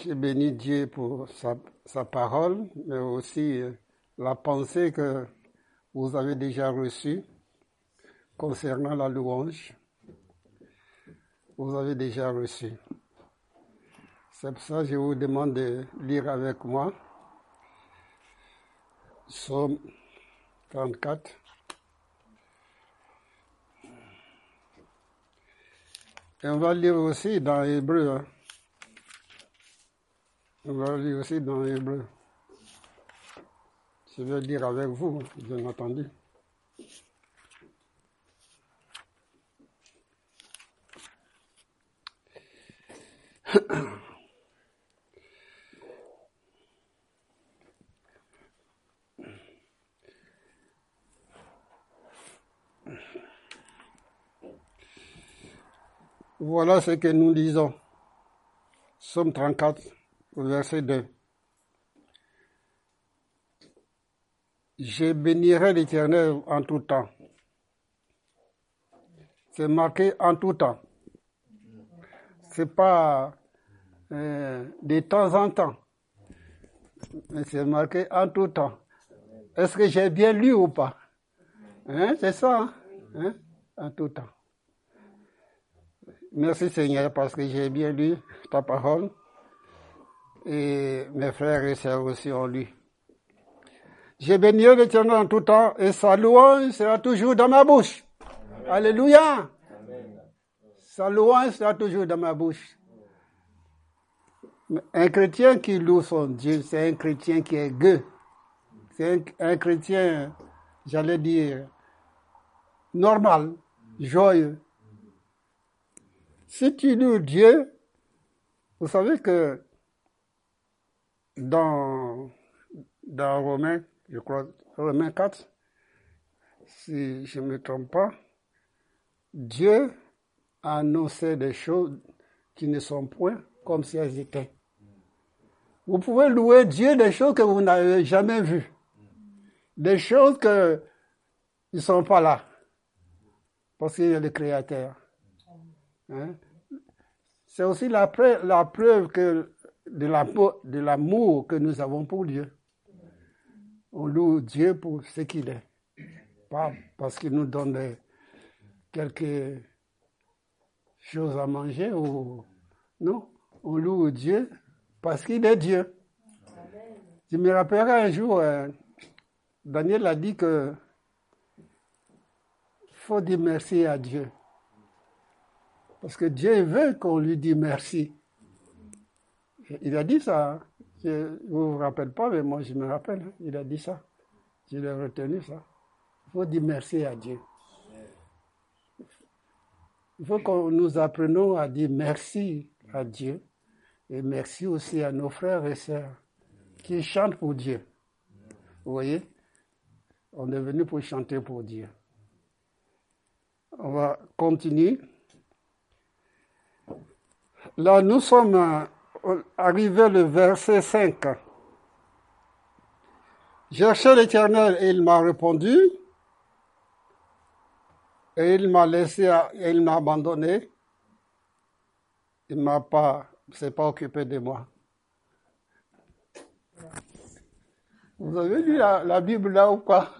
J'ai béni Dieu pour sa, parole, mais aussi euh, la pensée que vous avez déjà reçue concernant la louange. Vous avez déjà reçu. C'est pour ça que je vous demande de lire avec moi Psaume 34. Et on va lire aussi dans Hébreu. Hein. On va lire aussi dans Hébreu. Je vais lire avec vous, bien entendu. Voilà ce que nous lisons. Somme 34, verset 2. Je bénirai l'Éternel en tout temps. C'est marqué en tout temps. C'est pas euh, de temps en temps. C'est marqué en tout temps. Est-ce que j'ai bien lu ou pas? Hein, c'est ça, hein? hein? En tout temps. Merci Seigneur parce que j'ai bien lu ta parole et mes frères et sœurs aussi ont lu. J'ai béni l'Éternel en tout temps et sa louange sera toujours dans ma bouche. Alléluia. Sa louange sera toujours dans ma bouche. Un chrétien qui loue son Dieu, c'est un chrétien qui est gueux. C'est un, un chrétien, j'allais dire, normal, joyeux. Si tu loues Dieu, vous savez que dans, dans Romains, je crois, Romains 4, si je ne me trompe pas, Dieu a annoncé des choses qui ne sont point comme si elles étaient. Vous pouvez louer Dieu des choses que vous n'avez jamais vues, des choses que ne sont pas là, parce qu'il est le Créateur. Hein? C'est aussi la preuve que de l'amour que nous avons pour Dieu. On loue Dieu pour ce qu'il est. Pas parce qu'il nous donne quelque chose à manger ou non. On loue Dieu parce qu'il est Dieu. Je me rappellerai un jour, euh, Daniel a dit que faut dire merci à Dieu. Parce que Dieu veut qu'on lui dise merci. Il a dit ça. Hein. Je ne vous rappelle pas, mais moi je me rappelle. Hein. Il a dit ça. Je l'ai retenu ça. Il faut dire merci à Dieu. Il faut que nous apprenions à dire merci à Dieu et merci aussi à nos frères et sœurs qui chantent pour Dieu. Vous voyez? On est venu pour chanter pour Dieu. On va continuer. Là, nous sommes arrivés le verset 5. J'ai cherché l'Éternel et il m'a répondu. Et il m'a laissé, et il m'a abandonné. Il m'a pas, s'est pas occupé de moi. Vous avez lu la, Bible là ou quoi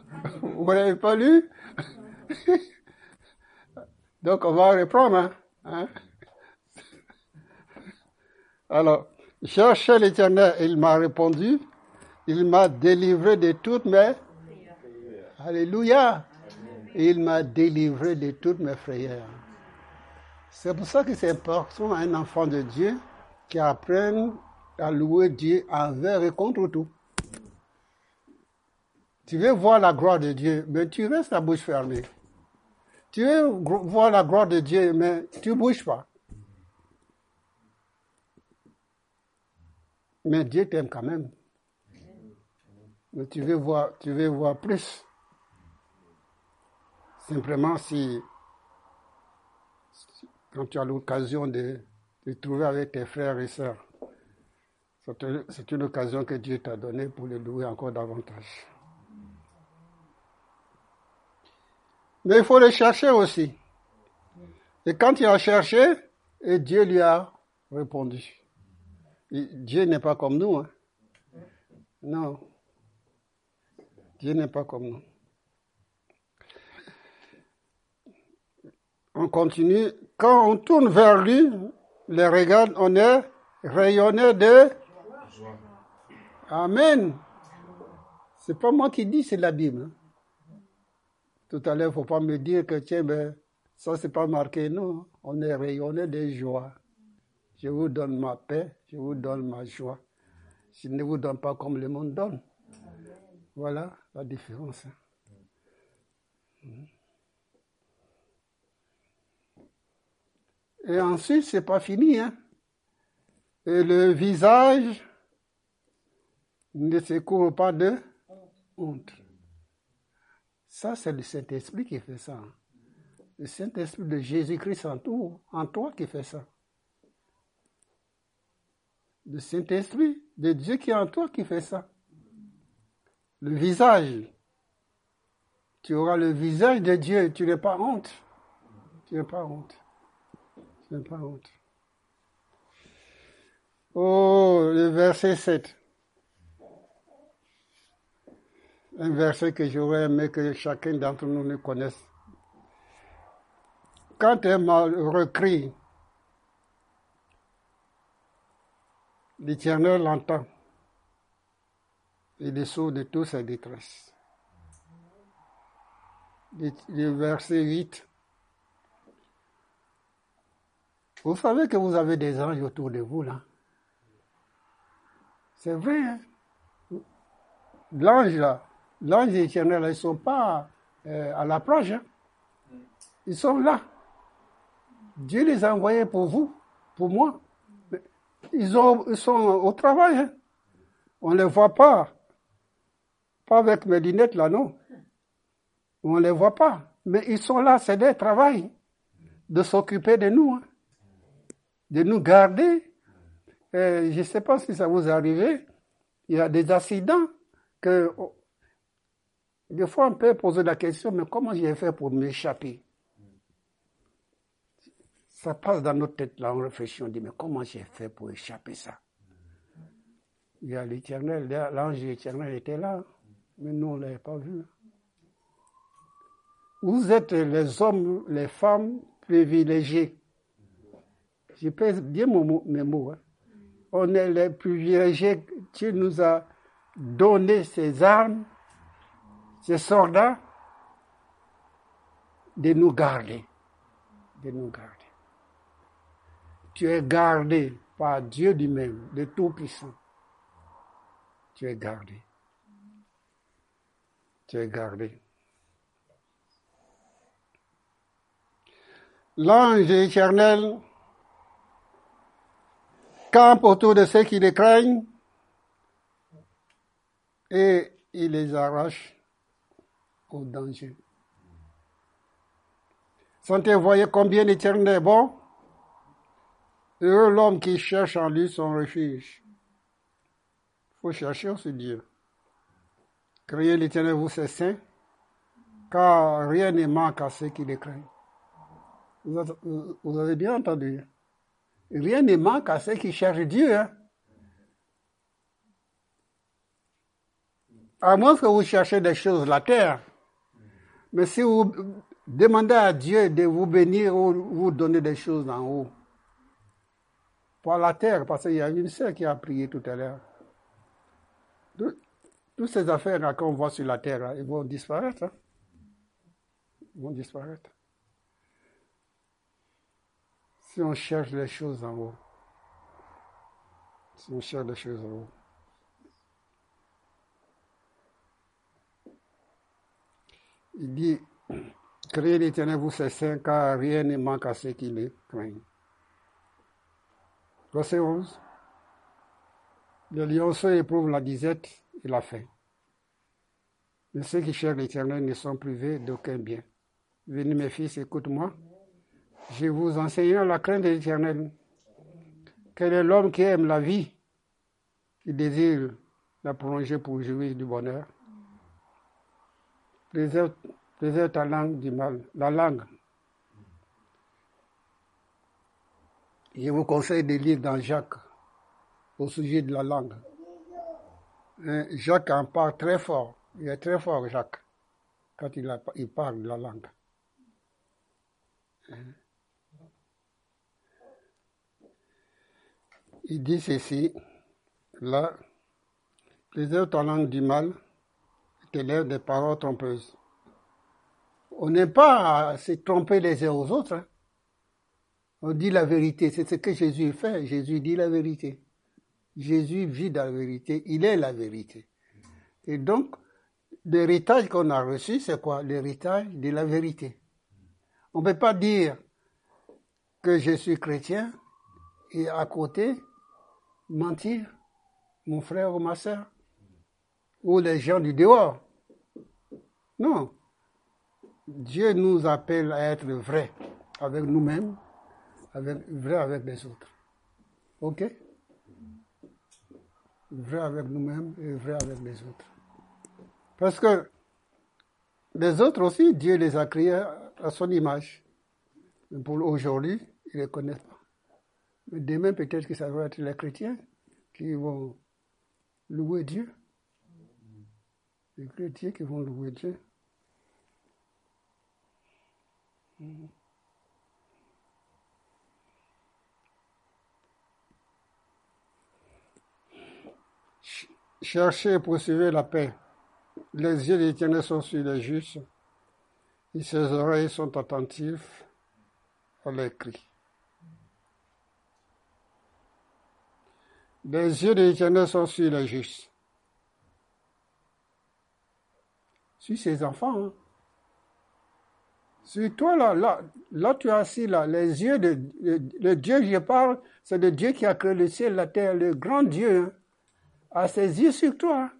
Vous l'avez pas lu? Donc on va reprendre. Hein? hein? Alors, cherchez l'Éternel, il m'a répondu, il m'a délivré de toutes mes... Alléluia. Il m'a délivré de toutes mes frayeurs. C'est pour ça que c'est important un enfant de Dieu qui apprenne à louer Dieu envers et contre tout. Tu veux voir la gloire de Dieu, mais tu restes la bouche fermée. Tu veux voir la gloire de Dieu, mais tu ne bouges pas. Mais Dieu t'aime quand même. Mais tu veux voir, tu veux voir plus. Simplement si, quand tu as l'occasion de te trouver avec tes frères et sœurs, c'est une occasion que Dieu t'a donnée pour le louer encore davantage. Mais il faut le chercher aussi. Et quand il a cherché, et Dieu lui a répondu. Dieu n'est pas comme nous. Hein. Non. Dieu n'est pas comme nous. On continue. Quand on tourne vers lui, les regards, on est rayonné de Amen. C'est pas moi qui dis, c'est la Bible. Hein. Tout à l'heure, il ne faut pas me dire que tiens, ben, ça c'est pas marqué, non. On est rayonné de joie. Je vous donne ma paix, je vous donne ma joie. Je ne vous donne pas comme le monde donne. Voilà la différence. Hein. Et ensuite, c'est pas fini. Hein? Et le visage ne se couvre pas de honte. Ça, c'est le Saint-Esprit qui fait ça. Hein. Le Saint-Esprit de Jésus-Christ en, en toi qui fait ça. Le Saint-Esprit de Dieu qui est en toi qui fait ça. Le visage. Tu auras le visage de Dieu, tu n'es pas honte. Tu n'es pas honte. Tu n'es pas honte. Oh, le verset 7. Un verset que j'aurais aimé que chacun d'entre nous ne connaisse. Quand un malheureux crie, l'Éternel l'entend. Il est sourd de toute sa détresse. Le verset 8. Vous savez que vous avez des anges autour de vous, là. C'est vrai, hein? L'ange, là, l'ange éternel, ils ne sont pas euh, à la plage. Hein? Ils sont là. Dieu les a envoyés pour vous, pour moi. Ils, ont, ils sont au travail. Hein? On ne les voit pas. Pas avec mes lunettes là, non. On ne les voit pas. Mais ils sont là, c'est des travail de s'occuper de nous, hein. de nous garder. je ne sais pas si ça vous est arrivé. Il y a des accidents que des fois on peut poser la question, mais comment j'ai fait pour m'échapper? Ça passe dans notre tête là, on réfléchit, on dit, mais comment j'ai fait pour échapper ça? Il y a l'éternel, l'ange éternel était là mais nous, on ne l'avait pas vu. Vous êtes les hommes, les femmes privilégiés. Je pèse bien mes mots. Hein. On est les privilégiés. Dieu nous a donné ces armes, ces soldats, de nous garder. De nous garder. Tu es gardé par Dieu lui-même, le Tout-Puissant. Tu es gardé tu es gardé. L'ange éternel campe autour de ceux qui les craignent et il les arrache au danger. Santé, voyez combien l'éternel est bon. Heureux l'homme qui cherche en lui son refuge. Faut chercher aussi Dieu. Créez l'Éternel, vous c'est saint, car rien ne manque à ceux qui le craignent. Vous avez bien entendu. Rien ne manque à ceux qui cherchent Dieu. Hein. À moins que vous cherchez des choses la terre. Mais si vous demandez à Dieu de vous bénir ou vous donner des choses d'en haut, la terre, parce qu'il y a une sœur qui a prié tout à l'heure. Toutes ces affaires qu'on voit sur la terre, elles vont disparaître. Hein. Ils vont disparaître. Si on cherche les choses en haut. Si on cherche les choses en haut. Il dit, créez l'éternel, vous c'est saint, car rien ne manque à ceux qui le craignent. Verset 11. Le lionceau éprouve la disette et la faim. Mais ceux qui cherchent l'éternel ne sont privés d'aucun bien. Venez mes fils, écoute-moi. Je vous enseigne la crainte de l'éternel. Quel est l'homme qui aime la vie, qui désire la prolonger pour jouir du bonheur? Préserve, ta langue du mal, la langue. Je vous conseille de lire dans Jacques au sujet de la langue. Hein, Jacques en parle très fort. Il est très fort, Jacques, quand il, parle de la langue. Hein. Il dit ceci, là, autres en langue du mal l'air des paroles trompeuses. On n'est pas à se tromper les uns aux autres. Hein. On dit la vérité, c'est ce que Jésus fait. Jésus dit la vérité. Jésus vit dans la vérité, il est la vérité. Et donc, l'héritage qu'on a reçu, c'est quoi? L'héritage de la vérité. On ne peut pas dire que je suis chrétien et à côté mentir, mon frère ou ma soeur, ou les gens du dehors. Non. Dieu nous appelle à être vrais avec nous-mêmes, vrai avec les autres. OK? Vrai avec nous-mêmes et vrai avec les autres. Parce que les autres aussi, Dieu les a créés à son image. Mais pour aujourd'hui, ils ne les connaissent pas. Mais demain, peut-être que ça va être les chrétiens qui vont louer Dieu. Les chrétiens qui vont louer Dieu. Cherchez et poursuivez la paix. Les yeux l'Éternel sont sur les justes, et ses oreilles sont attentives à leurs cris. Les yeux de l'Éternel sont sur les justes. Sur ses enfants. Hein. Sur toi, là, là, là, tu es assis, là. Les yeux de, le Dieu, je parle, c'est le Dieu qui a créé le ciel, la terre, le grand Dieu, hein, a ses yeux sur toi.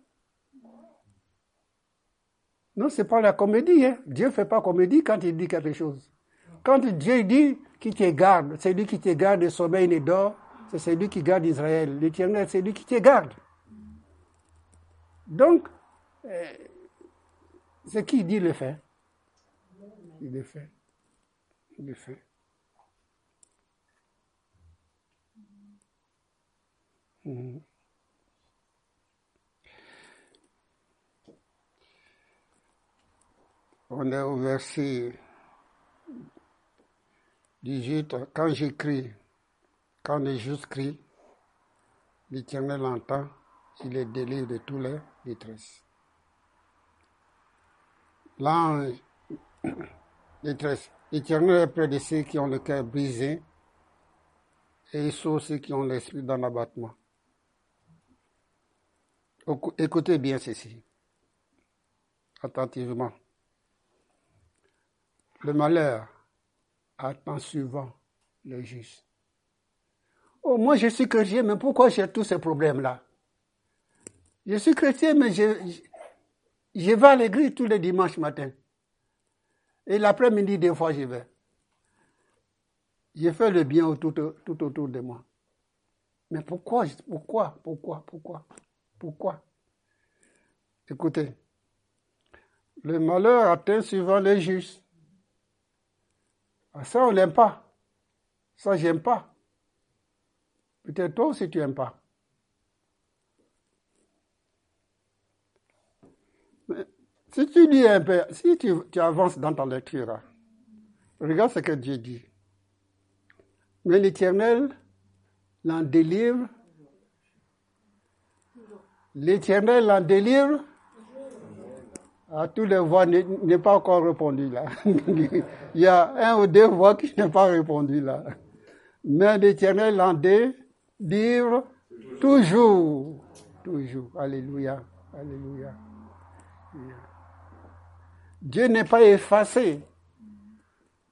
Non, c'est pas la comédie. Hein. Dieu fait pas comédie quand il dit quelque chose. Quand Dieu dit qu'il te garde, c'est lui qui te garde de sommeil et d'or, c'est celui qui garde Israël. L'éternel, c'est lui qui te garde. Donc, euh, ce qu'il dit le fait? Il est fait. Il est fait. Mhm. On est au verset 18. Quand j'écris, quand les justes crient, l'Éternel entend, il est délivre de tous les détresses. L'ange détresse. L'Éternel est près de ceux qui ont le cœur brisé et il sauve ceux qui ont l'esprit dans l'abattement. Écoutez bien ceci, attentivement. Le malheur attend souvent le juste. Oh, moi je suis chrétien, mais pourquoi j'ai tous ces problèmes-là? Je suis chrétien, mais je, je vais à l'église tous les dimanches matin. Et l'après-midi, des fois, j'y vais. J'ai fait le bien tout, tout autour de moi. Mais pourquoi, pourquoi, pourquoi, pourquoi, pourquoi? Écoutez, le malheur atteint souvent les justes. Ça, on n'aime pas. Ça, j'aime pas. Peut-être toi aussi, tu n'aimes pas. Si tu dis un peu, si tu, avances dans ta lecture, regarde ce que Dieu dit. Mais l'Éternel l'en délivre. L'Éternel l'en délivre. À tous les voix n'est pas encore répondu là. Il y a un ou deux voix qui n'ont pas répondu là. Mais l'Éternel l'en délivre toujours. Toujours. Alléluia. Alléluia. Dieu n'est pas effacé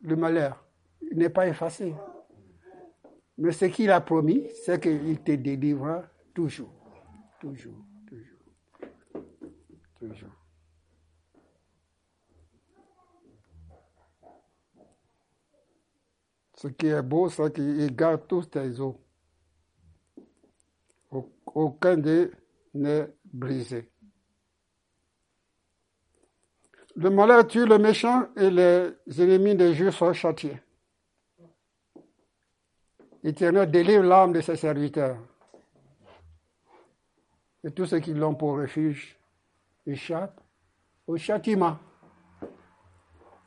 le malheur. Il n'est pas effacé. Mais ce qu'il a promis, c'est qu'il te délivrera toujours. Toujours. Toujours. Toujours. Ce qui est beau, c'est qu'il garde tous tes os. Aucun d'eux n'est brisé. Le malheur tue le méchant et les ennemis des Juifs sont châtiés. L'Éternel délivre l'âme de ses serviteurs. Et tous ceux qui l'ont pour refuge échappent au châtiment.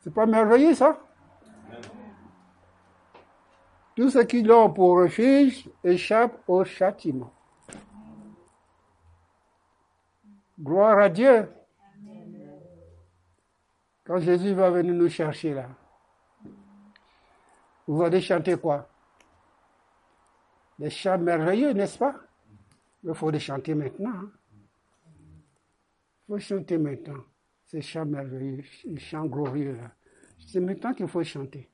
C'est pas merveilleux ça? Tous ceux qui l'ont pour refuge échappent au châtiment. Gloire à Dieu. Quand Jésus va venir nous chercher là, vous allez chanter quoi? Des chants merveilleux, n'est-ce pas? Il faut les chanter maintenant. Hein. Il faut chanter maintenant. Ces chants merveilleux, ces chants glorieux là. C'est maintenant qu'il faut chanter.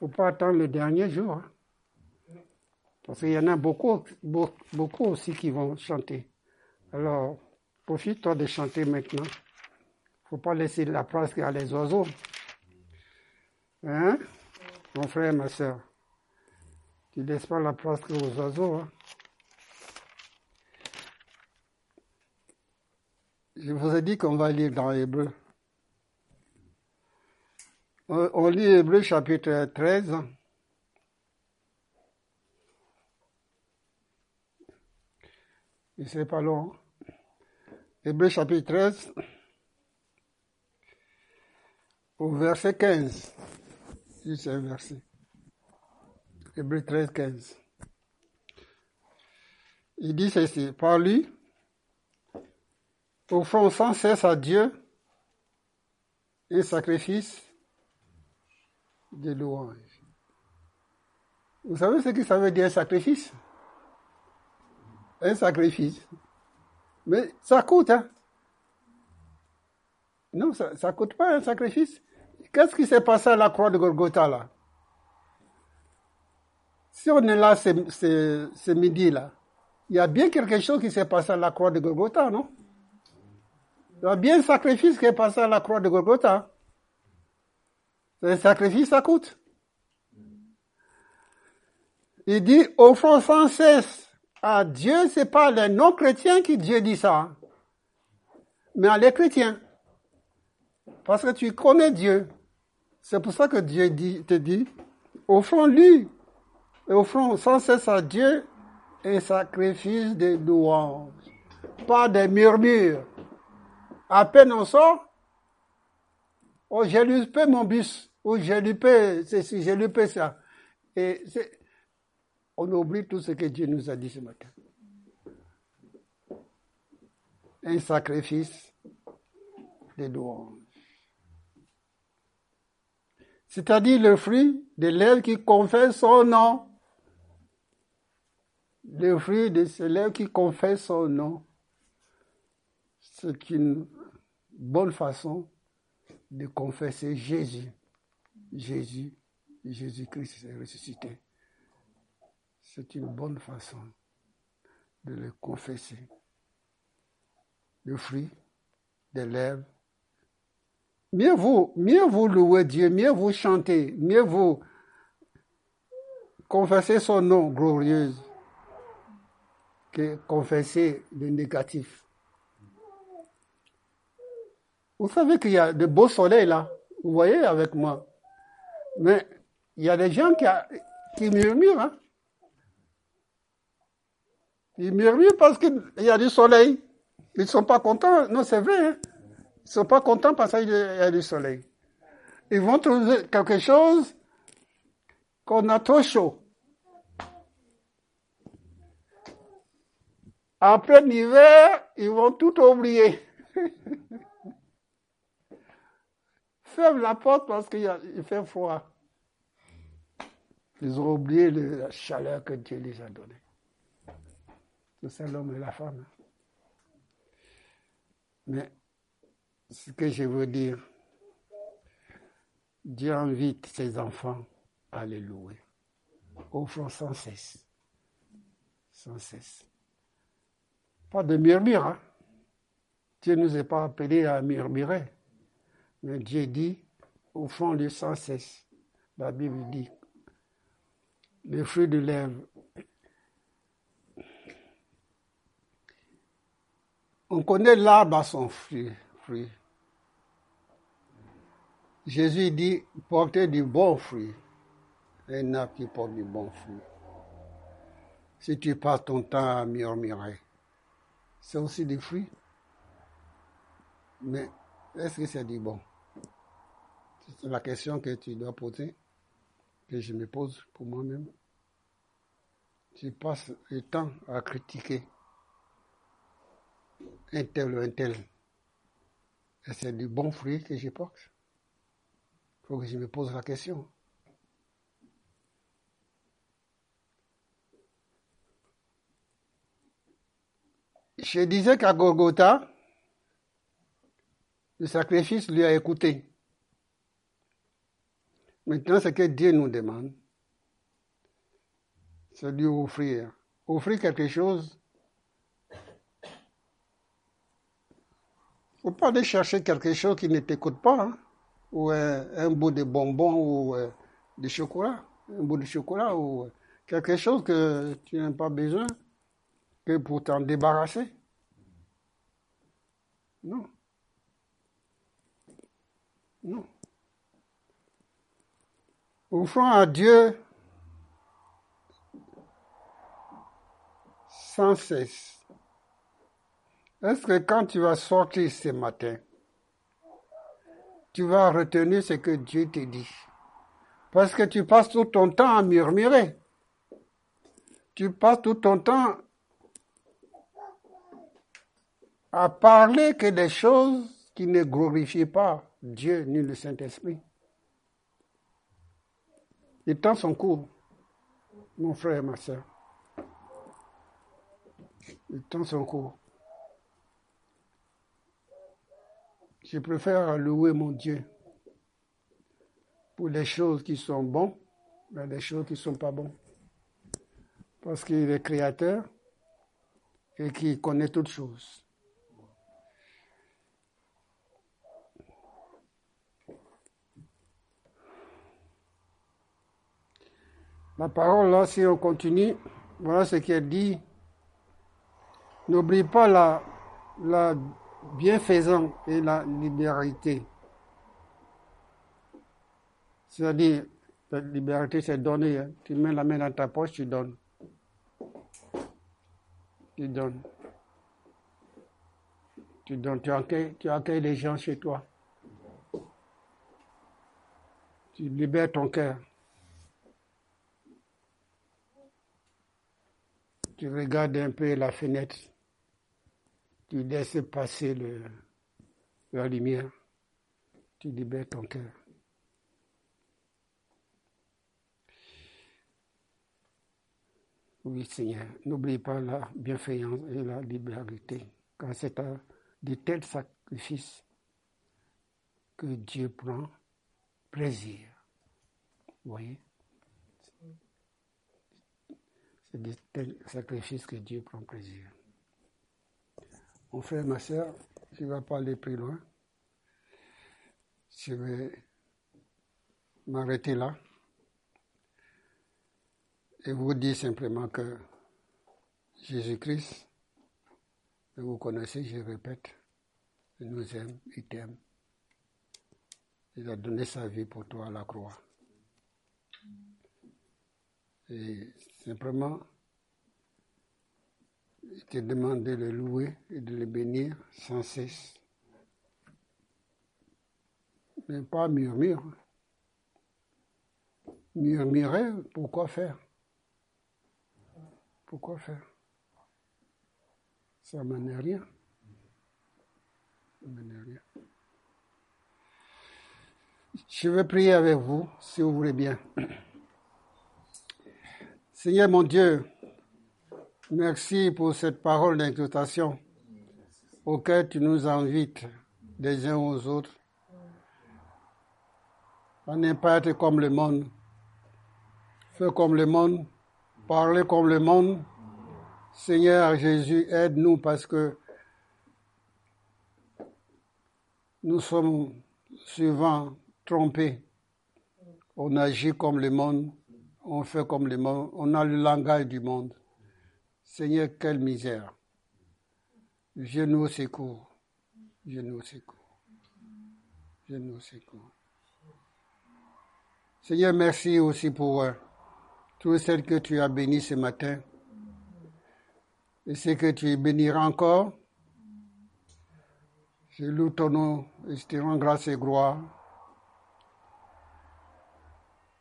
Faut pas attendre le dernier jour. Hein. Parce qu'il y en a beaucoup, beaucoup aussi qui vont chanter. Alors, profite-toi de chanter maintenant faut pas laisser la place à les oiseaux. Hein? Mon frère, ma soeur. Tu laisses pas la place aux oiseaux. Hein? Je vous ai dit qu'on va lire dans Hébreu. On lit Hébreu chapitre 13. Et c'est pas long. Hébreu chapitre 13 au verset 15. C'est un verset. Hébreu 13, 15. Il dit ceci, par lui, offrons sans cesse à Dieu un sacrifice de louange. Vous savez ce que ça veut dire un sacrifice? Un sacrifice. Mais ça coûte, hein Non, ça ne coûte pas un sacrifice. Qu'est-ce qui s'est passé à la croix de Golgotha là? Si on est là ce, midi-là, il y a bien quelque chose qui s'est passé à la croix de Golgotha, non? Il y a bien un sacrifice qui est passé à la croix de Golgotha. Un sacrifice, ça coûte. Il dit, offrons sans cesse à Dieu, c'est pas les non-chrétiens qui Dieu dit ça, mais à les chrétiens. Parce que tu connais Dieu. C'est pour ça que Dieu te dit, offrons-lui, offrons sans cesse à Dieu un sacrifice de louange, pas des murmures. À peine on sort, oh j'ai loupé mon bus, ou j'ai loupé ceci, j'ai loupé ça. Et on oublie tout ce que Dieu nous a dit ce matin. Un sacrifice de louange c'est-à-dire le fruit de lèvres qui confesse son nom. Le fruit de lèvres qui confesse son nom. C'est une bonne façon de confesser Jésus. Jésus, Jésus-Christ est ressuscité. C'est une bonne façon de le confesser. Le fruit des lèvres Mieux vous, mieux vous louer Dieu, mieux vous chanter, mieux vous confesser son nom glorieux que confesser le négatif. Vous savez qu'il y a de beaux soleils là, vous voyez avec moi. Mais il y a des gens qui, murmurent. Hein? Ils murmurent parce qu'il y a du soleil. Ils ne sont pas contents. Non, c'est vrai. Hein? Ils ne sont pas contents parce qu'il y a du soleil. Ils vont trouver quelque chose qu'on a trop chaud. Après l'hiver, ils vont tout oublier. Ferme la porte parce qu'il fait froid. Ils ont oublié la chaleur que Dieu les a donnée. C'est l'homme et la femme. Mais ce que je veux dire, Dieu invite ses enfants à les louer. Offrons sans cesse. Sans cesse. Pas de murmure. Hein? Dieu ne nous a pas appelés à murmurer. Mais Dieu dit, offrons-le sans cesse. La Bible dit, le fruit de lèvres. On connaît l'arbre à son fruit. fruit. Jésus dit portez du bon fruit. Un arbre qui porte du bon fruit. Si tu passes ton temps à murmurer, c'est aussi des fruits. Mais est-ce que c'est du bon? C'est la question que tu dois poser, que je me pose pour moi-même. Je passe le temps à critiquer un tel ou un tel. Et c'est du bon fruit que je porte. Il faut que je me pose la question. Je disais qu'à Golgotha, le sacrifice lui a écouté. Maintenant, ce que Dieu nous demande, c'est lui offrir. Offrir quelque chose. Faut pas aller chercher quelque chose qui ne t'écoute pas, hein. ou un, bout de bonbon ou euh, de chocolat, un bout de chocolat ou euh, quelque chose que tu n'as pas besoin que pour t'en débarrasser. Non. Non. Offrons à Dieu sans cesse. Est-ce que quand tu vas sortir ce matin, tu vas retenir ce que Dieu te dit? Parce que tu passes tout ton temps à murmurer. Tu passes tout ton temps à parler que des choses qui ne glorifient pas Dieu ni le Saint-Esprit. Le temps son cours, mon frère et ma soeur. Le temps son cours. Je préfère louer mon Dieu pour les choses qui sont bonnes, mais les choses qui ne sont pas bonnes. Parce qu'il est créateur et qu'il connaît toutes choses. La parole, là, si on continue, voilà ce qui est dit. N'oublie pas la, bienfaisance et la libéralité. C'est-à-dire, la liberté, c'est donner. Hein. Tu mets la main dans ta poche, tu donnes. Tu donnes. Tu donnes. Tu accueilles les gens chez toi. Tu libères ton cœur. tu regardes un peu la fenêtre, tu laisses passer la lumière, tu libères ton cœur. Oui, Seigneur, n'oublie pas la bienfaisance et la liberté, car c'est à de tels sacrifices que Dieu prend plaisir. Vous voyez? C'est de tels sacrifices que Dieu prend plaisir. Mon frère, ma soeur, je ne vais pas aller plus loin. Je vais m'arrêter là et vous dire simplement que Jésus-Christ, vous connaissez, je répète, il nous aime, il t'aime. Il a donné sa vie pour toi à la croix. Et Simplement, je te demande de le louer et de le bénir sans cesse. Mais pas murmure. Murmurer, pourquoi faire? Pourquoi faire? Ça mène rien. Ça rien. Je vais prier avec vous, si vous voulez bien. Seigneur mon Dieu, merci pour cette parole d'exhortation auquel tu nous invites des uns aux autres à ne pas être comme le monde, faire comme le monde, parler comme le monde. Seigneur Jésus, aide-nous parce que nous sommes souvent trompés. On agit comme le monde on fait comme les monde, on a le langage du monde. Seigneur, quelle misère. Je nous secours. Je nous secours. Je nous secours. Seigneur, merci aussi pour euh, tout celles que tu as béni ce matin. Et c'est que tu béniras encore. Je loue ton nom et je te rends grâce et gloire.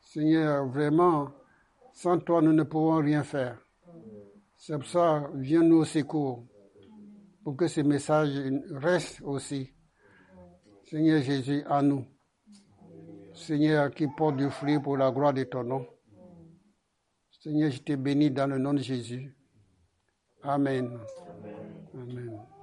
Seigneur, vraiment, sans toi, nous ne pouvons rien faire. C'est pour ça, viens nous au secours, pour que ce message reste aussi. Seigneur Jésus, à nous. Seigneur, qui porte du fruit pour la gloire de ton nom. Seigneur, je te bénis dans le nom de Jésus. Amen.